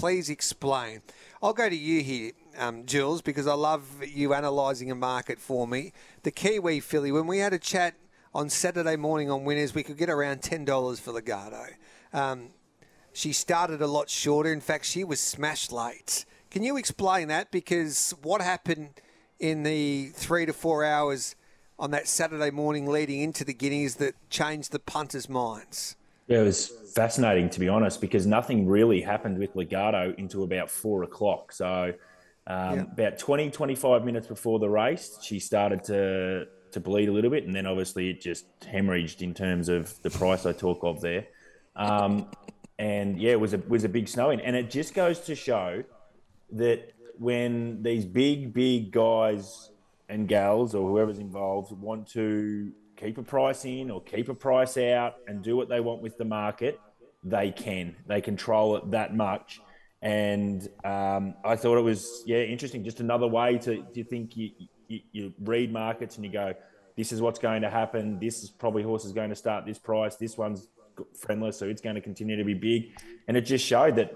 please explain? I'll go to you here, um, Jules, because I love you analysing a market for me. The Kiwi filly, when we had a chat on Saturday morning on winners, we could get around $10 for Legato. Um, she started a lot shorter. In fact, she was smashed late. Can you explain that? Because what happened in the three to four hours on that Saturday morning leading into the Guineas that changed the punters' minds? Yeah, it was fascinating to be honest, because nothing really happened with Legato until about four o'clock. So, um, yeah. about 20, 25 minutes before the race, she started to to bleed a little bit, and then obviously it just hemorrhaged in terms of the price I talk of there. Um, and yeah, it was a was a big snowing, and it just goes to show that when these big big guys and gals or whoever's involved want to keep a price in or keep a price out and do what they want with the market, they can. They control it that much. And um, I thought it was, yeah, interesting. Just another way to, to think you, you, you read markets and you go, this is what's going to happen. This is probably horse is going to start this price. This one's friendless, so it's going to continue to be big. And it just showed that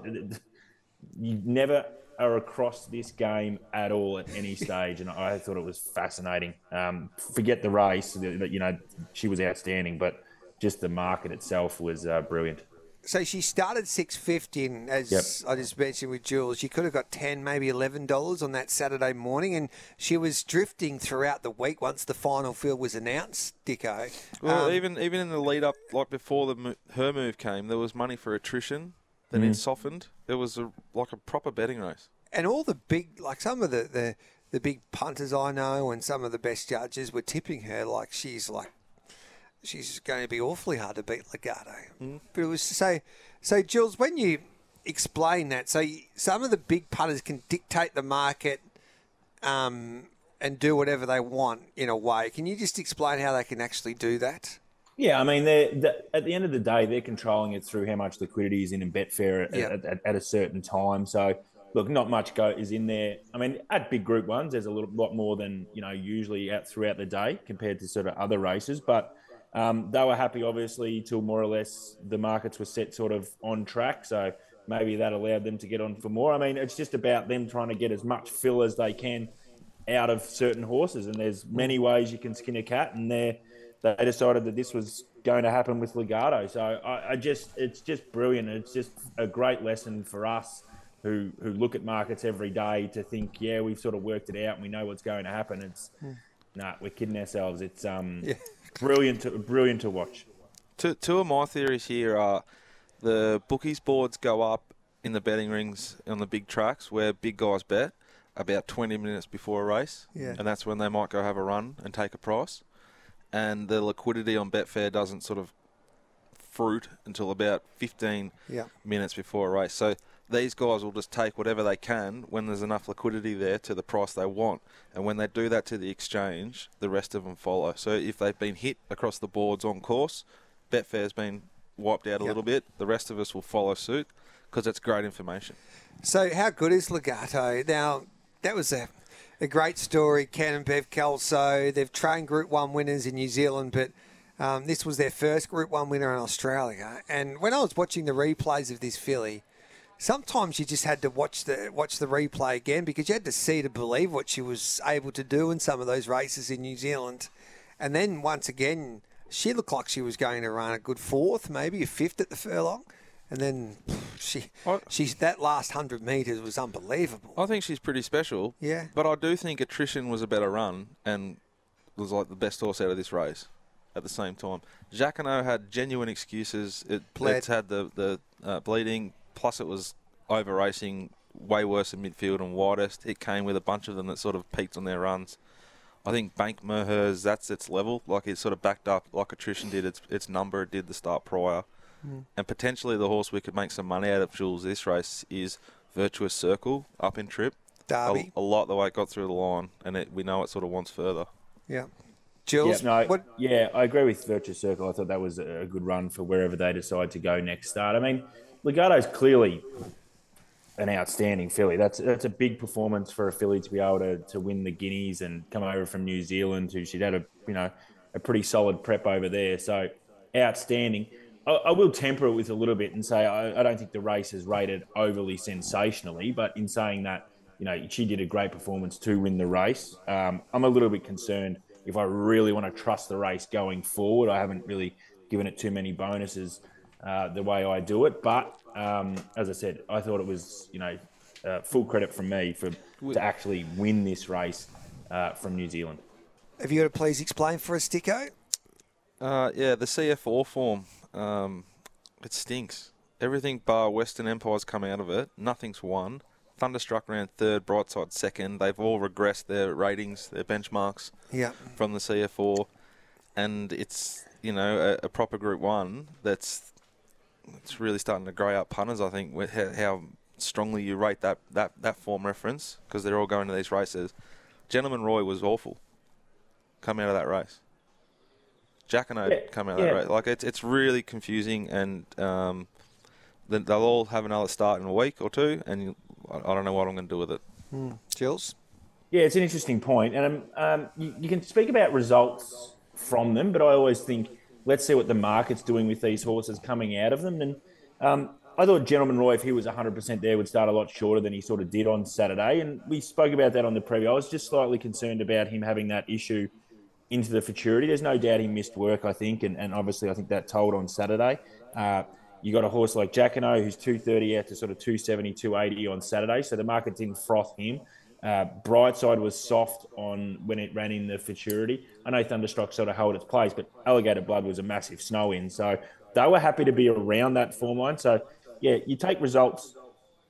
you never are across this game at all at any stage, and I thought it was fascinating. Um, forget the race, that you know she was outstanding, but just the market itself was uh, brilliant. So she started six fifty, and as yep. I just mentioned with Jules, she could have got ten, maybe eleven dollars on that Saturday morning, and she was drifting throughout the week once the final field was announced. Dicko. Well, um, even even in the lead up, like before the her move came, there was money for attrition. Then mm. it softened. It was a, like a proper betting race. And all the big, like some of the, the the big punters I know, and some of the best judges were tipping her like she's like she's going to be awfully hard to beat Legato. Mm. But it was so so Jules, when you explain that, so some of the big punters can dictate the market. Um, and do whatever they want in a way. Can you just explain how they can actually do that? Yeah, I mean, they're, they're, at the end of the day, they're controlling it through how much liquidity is in in Betfair at, at, at, at, a certain time. So, look, not much go is in there. I mean, at big group ones, there's a little lot more than you know usually out throughout the day compared to sort of other races. But um, they were happy, obviously, till more or less the markets were set sort of on track. So maybe that allowed them to get on for more. I mean, it's just about them trying to get as much fill as they can out of certain horses, and there's many ways you can skin a cat, and they're they decided that this was going to happen with Legato. So I, I, just, it's just brilliant. It's just a great lesson for us who who look at markets every day to think, yeah, we've sort of worked it out and we know what's going to happen. It's mm. nah, we're kidding ourselves. It's um, yeah. brilliant, to, brilliant to watch. Two, two of my theories here are the bookies boards go up in the betting rings on the big tracks where big guys bet about 20 minutes before a race. Yeah. And that's when they might go have a run and take a price and the liquidity on Betfair doesn't sort of fruit until about 15 yeah. minutes before a race. So these guys will just take whatever they can when there's enough liquidity there to the price they want. And when they do that to the exchange, the rest of them follow. So if they've been hit across the boards on course, Betfair's been wiped out a yep. little bit. The rest of us will follow suit because it's great information. So how good is Legato? Now, that was a a great story. Ken and Bev Kelso. They've trained Group One winners in New Zealand, but um, this was their first Group One winner in Australia. And when I was watching the replays of this filly, sometimes you just had to watch the watch the replay again because you had to see to believe what she was able to do in some of those races in New Zealand. And then once again, she looked like she was going to run a good fourth, maybe a fifth at the furlong and then she she's that last hundred meters was unbelievable. I think she's pretty special. Yeah, but I do think attrition was a better run and was like the best horse out of this race. At the same time, Jacquinot had genuine excuses. It it's had the the uh, bleeding, plus it was over racing way worse in midfield and widest. It came with a bunch of them that sort of peaked on their runs. I think Bank Merhers, that's its level. Like it sort of backed up, like attrition did its its number. It did the start prior. Mm. And potentially the horse we could make some money out of, Jules, this race is Virtuous Circle up in trip. Derby. A, a lot the way it got through the line, and it, we know it sort of wants further. Yeah. Jules, yeah, no, what? yeah, I agree with Virtuous Circle. I thought that was a good run for wherever they decide to go next start. I mean, Legato's clearly an outstanding filly. That's that's a big performance for a filly to be able to, to win the Guineas and come over from New Zealand. Who she'd had a you know a pretty solid prep over there. So outstanding. I, I, will temper it with a little bit and say I, I, don't think the race is rated overly sensationally, but in saying that, you know, she did a great performance to win the race. Um, I'm a little bit concerned if I really want to trust the race going forward. I haven't really given it too many bonuses uh, the way I do it, but um, as I said, I thought it was, you know, uh, full credit from me for to actually win this race uh, from New Zealand. Have you got to please explain for us, Dicko? Uh, yeah, the CF Orr form, um, it stinks. Everything bar Western Empire's come out of it. Nothing's won. Thunderstruck ran third, Brightside second. They've all regressed their ratings, their benchmarks yeah. from the CF Orr. And it's, you know, a, a proper Group 1 that's it's really starting to grey up punters, I think, with how, how strongly you rate that, that, that form reference because they're all going to these races. Gentleman Roy was awful coming out of that race. Jacquinot yeah, come out of that race. Like, it's, it's really confusing and um, they'll all have another start in a week or two and I don't know what I'm going to do with it. Hmm. Jules? Yeah, it's an interesting. And um, um, you, you can speak about results from them, but I always think let's see what the market's doing with these horses coming out of them. And um, I thought Gentleman Roy, if he was 100% there, would start a lot shorter than he sort of did on Saturday. And we spoke about that on the preview. I was just slightly concerned about him having that issue into the futurity. There's no doubt he missed work, I think, and, and obviously I think that told on Saturday. Uh, you got a horse like Jacquinot who's 230 out to sort of 270, 280 on Saturday, so the market didn't froth him. Uh, Brightside was soft on when it ran in the futurity. I know Thunderstruck sort of held its place, but Alligator Blood was a massive snow in, so they were happy to be around that form line. So yeah, you take results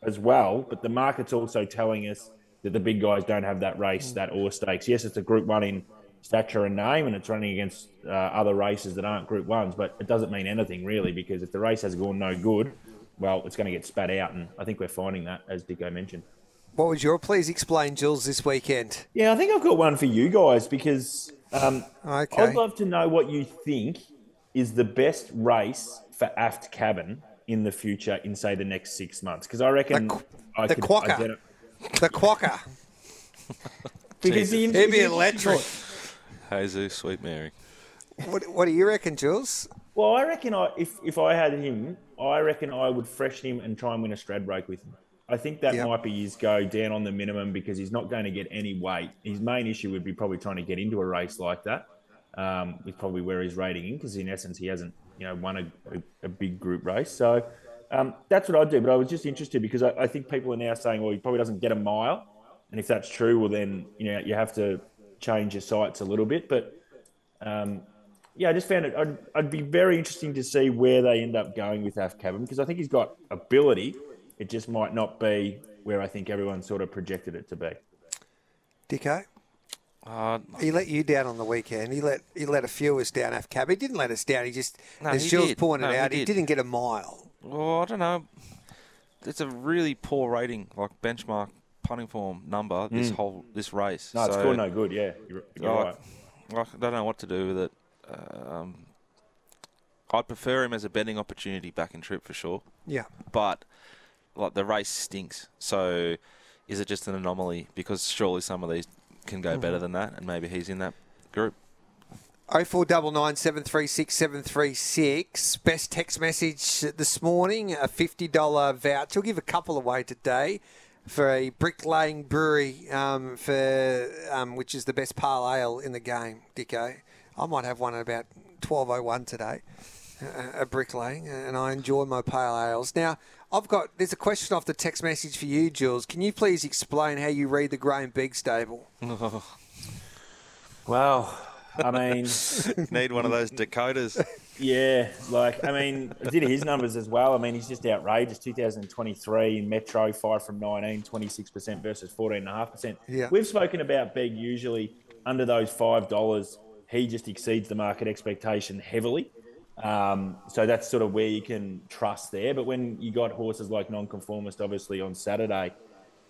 as well, but the market's also telling us that the big guys don't have that race, that Orr Stakes. Yes, it's a Group One in stature and name, and it's running against uh, other races that aren't Group Ones, but it doesn't mean anything really because if the race has gone no good, well, it's going to get spat out, and I think we're finding that, as Dicko mentioned. What was your please explain, Jules, this weekend? Yeah, I think I've got one for you guys because um, okay. I'd love to know what you think is the best race for Aft Cabin in the future in say the next six months? Because I reckon the, I the could quokka, identi- the quokka. because the it'd be electric. Jesus, sweet Mary. What, what do you reckon, Jules? Well, I reckon I, if if I had him, I reckon I would freshen him and try and win a Stradbroke with him. I think that yep. might be his go down on the minimum because he's not going to get any weight. His main issue would be probably trying to get into a race like that. Um, is probably where he's rating in because in essence he hasn't you know won a, a, a big group race. So um, that's what I'd do. But I was just interested because I, I, think people are now saying, well, he probably doesn't get a mile, and if that's true, well then you know you have to change your sights a little bit. But um, yeah, I just found it. I'd, I'd, be very interesting to see where they end up going with Af Cabin because I think he's got ability. It just might not be where I think everyone sort of projected it to be. Dicko? Uh, he let you down on the weekend. He let he let a few of us down. Af Cab. He didn't let us down. He just, no, as Jules pointed no, out, he, did. not get a mile. Well, I don't know. It's a really poor rating, like benchmark punting form number. This mm. whole this race. No, so, it's cool. No good. Yeah, you're, you're I, right. I don't know what to do with it. Um, I'd prefer him as a betting opportunity back in trip for sure. Yeah, but like the race stinks. So, is it just an anomaly? Because surely some of these can go mm-hmm. better than that, and maybe he's in that group. Oh four double nine seven three six seven three six. Best text message this morning: a fifty dollar voucher. We'll give a couple away today for a Brick Lane brewery um, for um, which is the best pale ale in the game. Dicko, I might have one at about twelve oh one today. A, a Brick Lane, and I enjoy my pale ales. Now, I've got there's a question off the text message for you, Jules. Can you please explain how you read the Graham Begg stable? well, I mean, need one of those Dakotas. Yeah, like I mean, I did his numbers as well. I mean, he's just outrageous. 2023 in Metro, five from 19, 26 percent versus 14.5 percent. Yeah, we've spoken about Begg usually under those five dollars. He just exceeds the market expectation heavily. Um, so that's sort of where you can trust there. But when you got horses like Nonconformist, obviously on Saturday,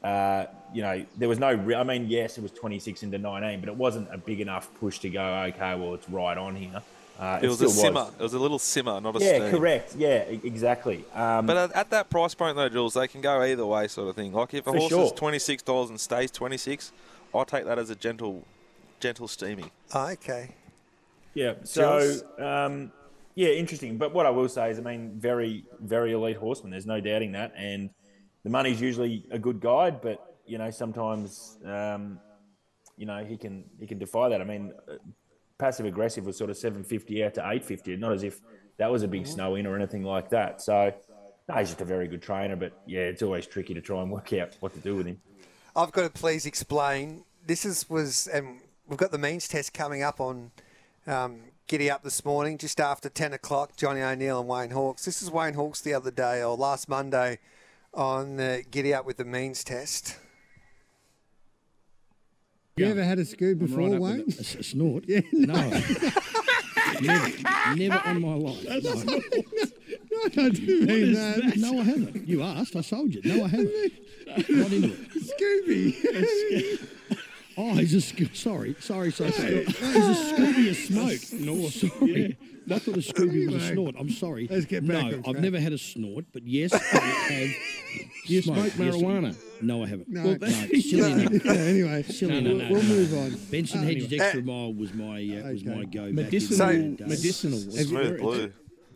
uh, you know, there was no. Re- I mean, yes, it was 26 into 19, but it wasn't a big enough push to go. Okay, well, it's right on here. Uh, it, it was a simmer. Was. It was a little simmer, not a yeah, steam. correct. Yeah, exactly. Um, but at, at, that price point, though, Jules, they can go either way, sort of thing. Like if a horse sure. is 26 dollars and stays 26, I take that as a gentle, gentle steaming. Oh, okay. Yeah. So. Um, Yeah, interesting. But what I will say is, I mean, very, very elite horseman. There's no doubting that. And the money's usually a good guide, but you know, sometimes, um, you know, he can he can defy that. I mean, uh, passive aggressive was sort of 750 out to 850. Not as if that was a big snow in or anything like that. So, no, he's just a very good trainer. But yeah, it's always tricky to try and work out what to do with him. I've got to please explain. This is was and we've got the means test coming up on um, Giddy Up this morning, just after 10 o'clock. Johnny O'Neill and Wayne Hawkes. This is Wayne Hawkes the other day or last Monday on uh, Giddy Up with the means test. You ever had a scoop before, Right up Wayne? with a, a snort? Yeah. No. never, never on my life. No. I do mean that. No, I haven't. You asked, I sold you. No, I haven't. Not into it. Scooby. Oh, he's a sco- sorry, sorry, sorry. sorry. He's a Scooby of smoke. No, sorry. I thought a Scooby was a snort. I'm sorry. Let's get back No, I've track. never had a snort, but yes, I have. You smoked. smoke Yes, marijuana? No, I haven't. No. no, Well, silly enough. Yeah, anyway, Silly No, no, enough. no, we'll move on. Benson Uh, Hedges anyway. Extra Mile was my uh, was my go Medicinal, back in the day. medicinal. Smooth blue.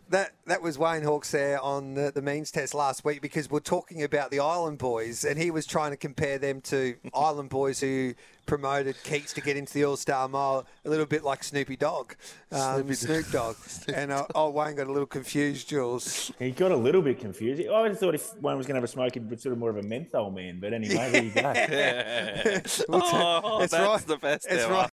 That that was Wayne Hawkes there on the, the means test last week because we're talking about the Island Boys and he was trying to compare them to Island Boys who promoted Keats to get into the All Star Mile a little bit like Snoopy Dogg, um, Snoop Dogg. and uh, oh, Wayne got a little confused, Jules. He got a little bit confused. I always thought if Wayne was going to have a smoke, he'd be sort of more of a menthol man. But anyway, there you go. Oh, that's, right. the best It's ever. right.